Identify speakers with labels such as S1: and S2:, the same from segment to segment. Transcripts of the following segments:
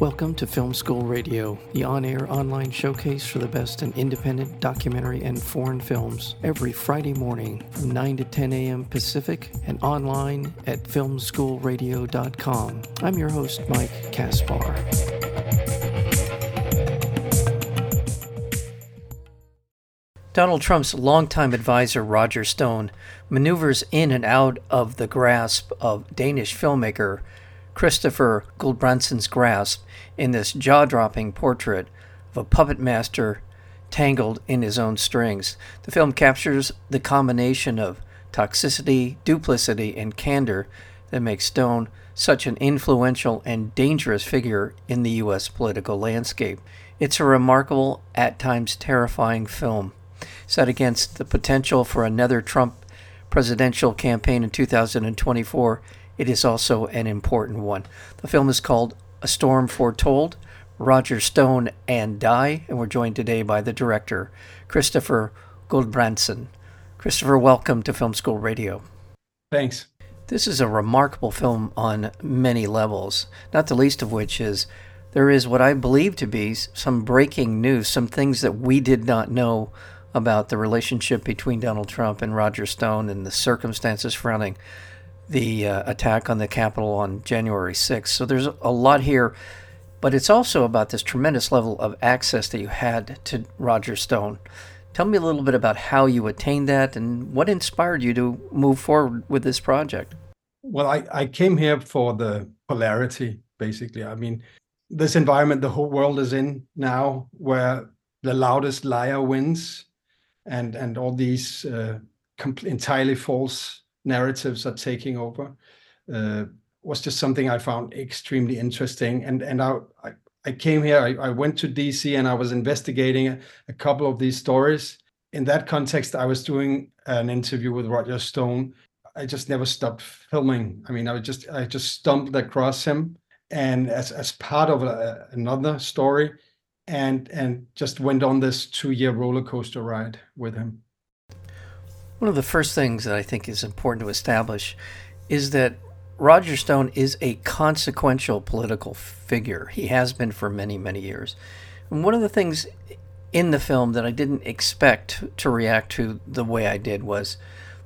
S1: Welcome to Film School Radio, the on air online showcase for the best in independent documentary and foreign films, every Friday morning from 9 to 10 a.m. Pacific and online at filmschoolradio.com. I'm your host, Mike Kaspar. Donald Trump's longtime advisor, Roger Stone, maneuvers in and out of the grasp of Danish filmmaker Christoffer Guldbrandsen's grasp in this jaw dropping portrait of a puppet master tangled in his own strings. The film captures the combination of toxicity, duplicity, and candor that makes Stone such an influential and dangerous figure in the U.S. political landscape. It's a remarkable, at times terrifying film set against the potential for another Trump presidential campaign in 2024, it is also an important one. The film is called A Storm Foretold, Roger Stone and Die, and we're joined today by the director, Christoffer Guldbrandsen. Christoffer, welcome to Film School Radio.
S2: Thanks.
S1: This is a remarkable film on many levels, not the least of which is there is what I believe to be some breaking news, some things that we did not know about the relationship between Donald Trump and Roger Stone and the circumstances surrounding the uh, attack on the Capitol on January 6th. So there's a lot here, but it's also about this tremendous level of access that you had to Roger Stone. Tell me a little bit about how you attained that and what inspired you to move forward with this project.
S2: Well, I, I came here for the polarity, basically. I mean, this environment the whole world is in now, where the loudest liar wins, and and all these uh, entirely false narratives are taking over uh, was just something I found extremely interesting. And and I I, I came here. I, I, went to DC and I was investigating a, a couple of these stories. In that context, I was doing an interview with Roger Stone. I just never stopped filming. I mean, I just I just stumbled across him, and as as part of a, another story, and and just went on this two year roller coaster ride with him.
S1: One of the first things that I think is important to establish is that Roger Stone is a consequential political figure. He has been for many, many years. And one of the things in the film that I didn't expect to react to the way I did was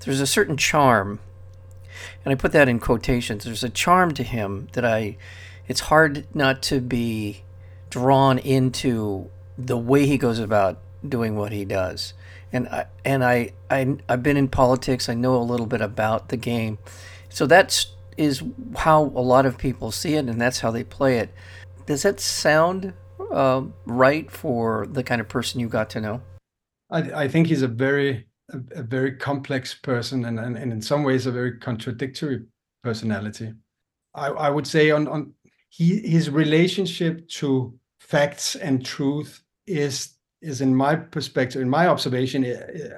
S1: there's a certain charm, and I put that in quotations. There's a charm to him that I, it's hard not to be drawn into the way he goes about doing what he does. And I, and I, I I've been in politics. I know a little bit about the game, so that's is how a lot of people see it, and that's how they play it. Does that sound uh, right for the kind of person you got to know?
S2: I, I think he's a very a, a very complex person, and, and and in some ways a very contradictory personality. I, I would say on on he his relationship to facts and truth is is in my perspective in my observation eh, eh,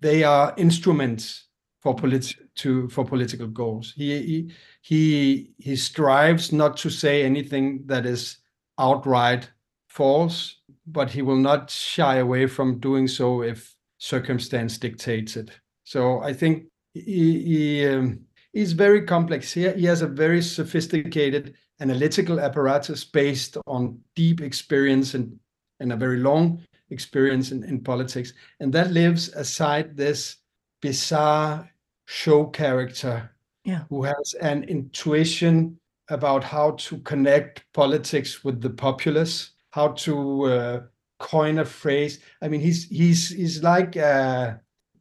S2: they are instruments for polit- to for political goals. He, he he strives not to say anything that is outright false but he will not shy away from doing so if circumstance dictates it. So i think he, he um, he's very complex. He, he has a very sophisticated analytical apparatus based on deep experience and, and a very long experience in, in politics. And that lives aside this bizarre show character
S1: yeah.
S2: who has an intuition about how to connect politics with the populace, how to uh, coin a phrase. I mean, he's he's he's like uh,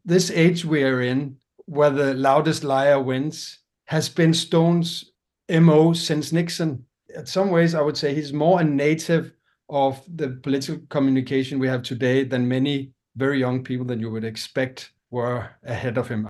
S2: this age we're in, where the loudest liar wins, has been Stone's MO since Nixon. In some ways, I would say he's more a native of the political communication we have today than many very young people that you would expect were ahead of him.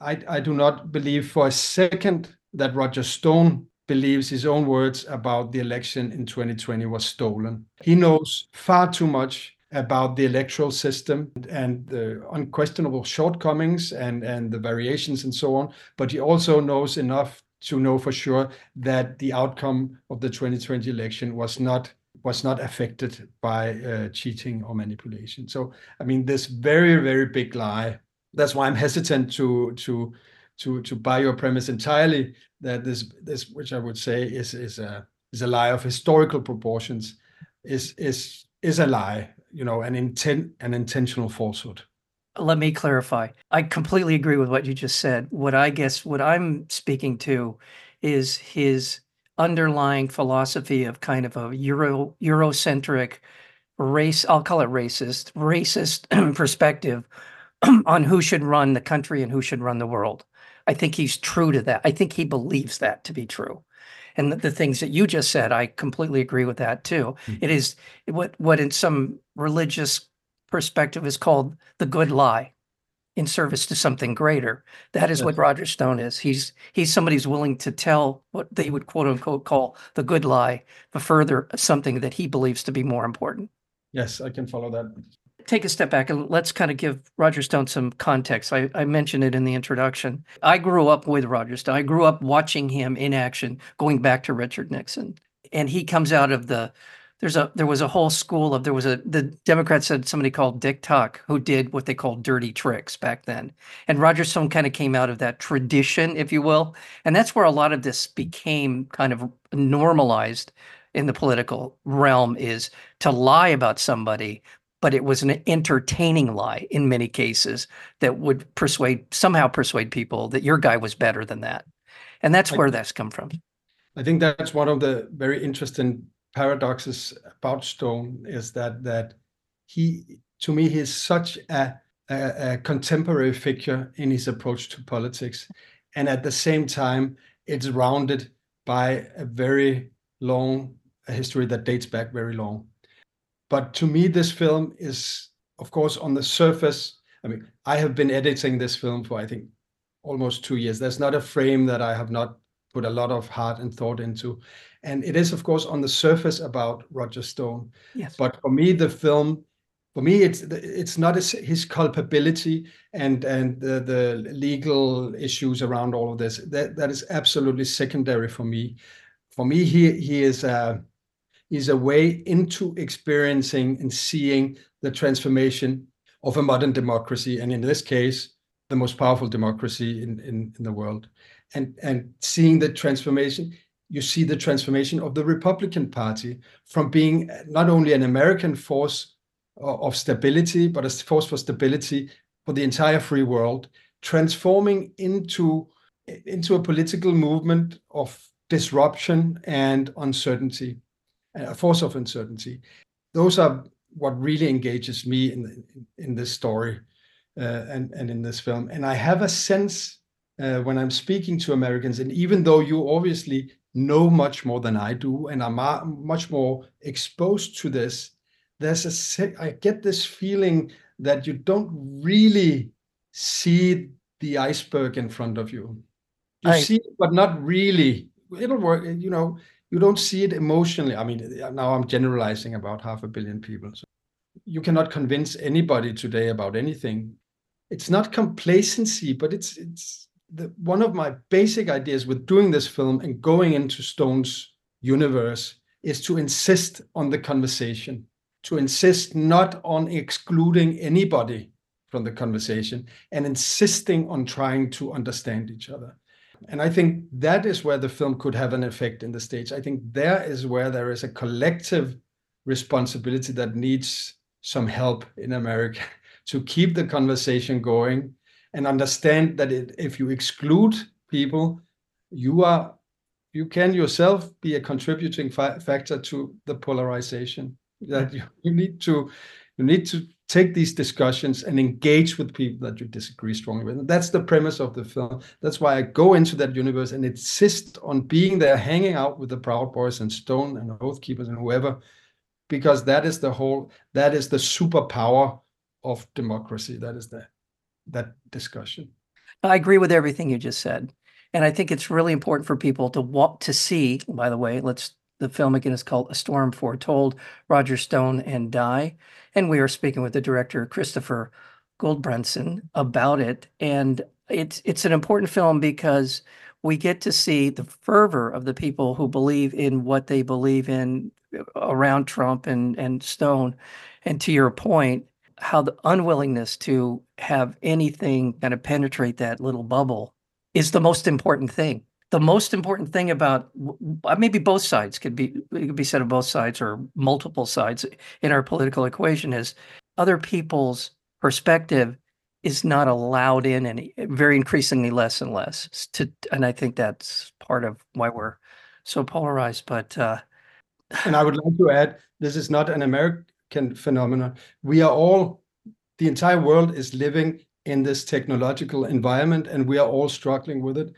S2: I, I do not believe for a second that Roger Stone believes his own words about the election in 2020 was stolen. He knows far too much about the electoral system and the unquestionable shortcomings and, and the variations and so on, but he also knows enough to know for sure that the outcome of the 2020 election was not was not affected by uh, cheating or manipulation. So I mean, this very very big lie. That's why I'm hesitant to to to to buy your premise entirely that this this which I would say is is a is a lie of historical proportions is is is a lie, you know, an intent an intentional falsehood.
S1: Let me clarify. I completely agree with what you just said. What I guess what I'm speaking to is his underlying philosophy of kind of a Euro Eurocentric race, I'll call it racist, racist perspective on who should run the country and who should run the world. I think he's true to that. I think he believes that to be true. And the, the things that you just said, I completely agree with that too. Mm-hmm. It is what what in some religious perspective is called the good lie in service to something greater. That is yes. what Roger Stone is. He's he's somebody who's willing to tell what they would quote unquote call the good lie, but further something that he believes to be more important.
S2: Yes, I can follow that
S1: take a step back and let's kind of give Roger Stone some context. I, I, mentioned it in the introduction. I grew up with Roger Stone. I grew up watching him in action, going back to Richard Nixon. And he comes out of the there's a there was a whole school of there was a the Democrats said somebody called Dick Tuck who did what they called dirty tricks back then. And Roger Stone kind of came out of that tradition, if you will. And that's where a lot of this became kind of normalized in the political realm is to lie about somebody but it was an entertaining lie in many cases that would persuade somehow persuade people that your guy was better than that and that's where I, that's come from
S2: i think that's one of the very interesting paradoxes about stone is that that he to me he is such a, a, a contemporary figure in his approach to politics and at the same time it's rounded by a very long history that dates back very long but to me, this film is, of course, on the surface. I mean, I have been editing this film for, I think, almost two years. There's not a frame that I have not put a lot of heart and thought into. And it is, of course, on the surface about Roger Stone. Yes. But for me, the film, for me, it's it's not his culpability and and the, the legal issues around all of this. That that is absolutely secondary for me. For me, he he is. Uh, is a way into experiencing and seeing the transformation of a modern democracy, and in this case, the most powerful democracy in, in, in the world. And, and seeing the transformation, you see the transformation of the Republican Party from being not only an American force of stability, but a force for stability for the entire free world, transforming into, into a political movement of disruption and uncertainty a force of uncertainty. Those are what really engages me in in, in this story uh, and and in this film. And I have a sense uh, when I'm speaking to Americans, and even though you obviously know much more than I do and are much more exposed to this, there's a I get this feeling that you don't really see the iceberg in front of you. You I, see it, but not really. It'll work, you know you don't see it emotionally. I mean, now I'm generalizing about half a billion people. So you cannot convince anybody today about anything. It's not complacency, but it's it's the, one of my basic ideas with doing this film and going into Stone's universe is to insist on the conversation, to insist not on excluding anybody from the conversation and insisting on trying to understand each other. And I think that is where the film could have an effect in the States. I think there is where there is a collective responsibility that needs some help in America to keep the conversation going and understand that it, if you exclude people, you are you can yourself be a contributing fa- factor to the polarization mm-hmm. that you, you need to you need to take these discussions and engage with people that you disagree strongly with. And that's the premise of the film. That's why I go into that universe and insist on being there, hanging out with the Proud Boys and Stone and Oath Keepers and whoever, because that is the whole, that is the superpower of democracy. That is the that discussion.
S1: I agree with everything you just said. And I think it's really important for people to walk to see, by the way, let's the film again is called A Storm Foretold, Roger Stone and Die. And we are speaking with the director, Christoffer Guldbrandsen, about it. And it's it's an important film because we get to see the fervor of the people who believe in what they believe in uh, around Trump and, and Stone. And to your point, how the unwillingness to have anything kind of penetrate that little bubble is the most important thing. The most important thing about uh, maybe both sides could be it could be said of both sides or multiple sides in our political equation is other people's perspective is not allowed in and very increasingly less and less. To and i think that's part of why we're so polarized but uh
S2: and i would like to add this is not an american phenomenon we are all the entire world is living in this technological environment and we are all struggling with it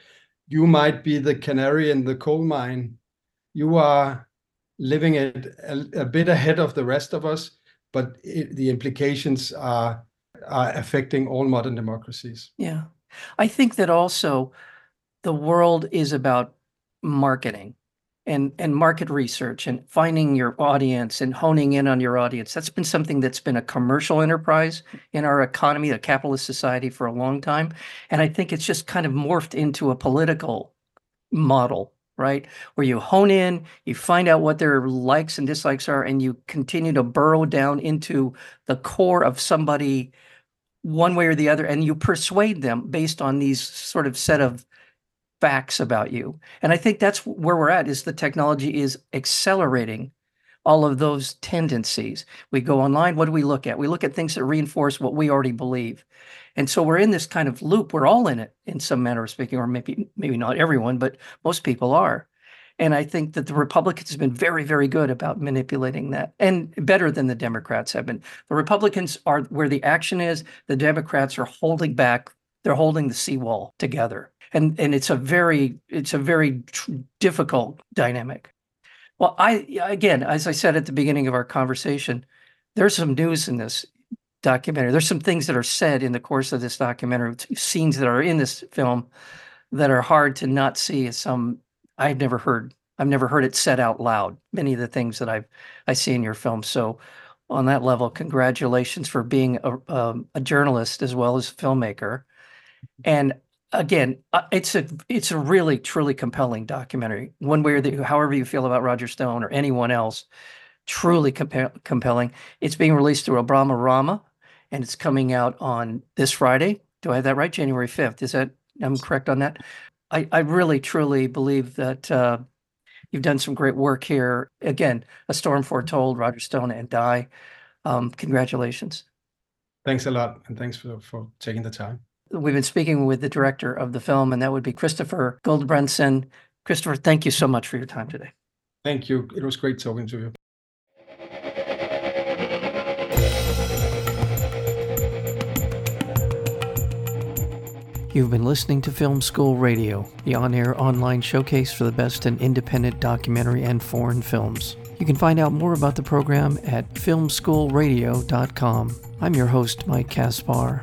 S2: you might be the canary in the coal mine you are living it a, a bit ahead of the rest of us but it, the implications are are affecting all modern democracies.
S1: Yeah. I think that also the world is about marketing and and market research and finding your audience and honing in on your audience. That's been something that's been a commercial enterprise in our economy, a capitalist society for a long time. And I think it's just kind of morphed into a political model right? Where you hone in, you find out what their likes and dislikes are, and you continue to burrow down into the core of somebody one way or the other, and you persuade them based on these sort of set of facts about you. And I think that's where we're at is the technology is accelerating all of those tendencies. We go online, what do we look at? We look at things that reinforce what we already believe. And so we're in this kind of loop. We're all in it in some manner of speaking, or maybe maybe not everyone, but most people are. And I think that the Republicans have been very, very good about manipulating that and better than the Democrats have been. The Republicans are where the action is, the Democrats are holding back, they're holding the seawall together. And and it's a very it's a very tr- difficult dynamic. Well, I again, as I said at the beginning of our conversation, there's some news in this documentary. There's some things that are said in the course of this documentary, scenes that are in this film that are hard to not see as some I've never heard. I've never heard it said out loud. Many of the things that I've I see in your film. So, on that level, congratulations for being a, um, a journalist as well as a filmmaker. And again, uh, it's a it's a really truly compelling documentary. One way or the however you feel about Roger Stone or anyone else, truly compa- compelling. It's being released through Abramorama, and it's coming out on this Friday. Do I have that right? January fifth. Is that I'm correct on that? I, I really truly believe that uh, you've done some great work here. Again, A Storm Foretold, Roger Stone and Die. Um, congratulations.
S2: Thanks a lot, and thanks for, for taking the time.
S1: We've been speaking with the director of the film, and that would be Christoffer Guldbrandsen. Christoffer, thank you so much for your time today.
S2: Thank you. It was great talking to you.
S1: You've been listening to Film School Radio, the on air online showcase for the best in independent documentary and foreign films. You can find out more about the program at filmschoolradio.com. I'm your host, Mike Kaspar.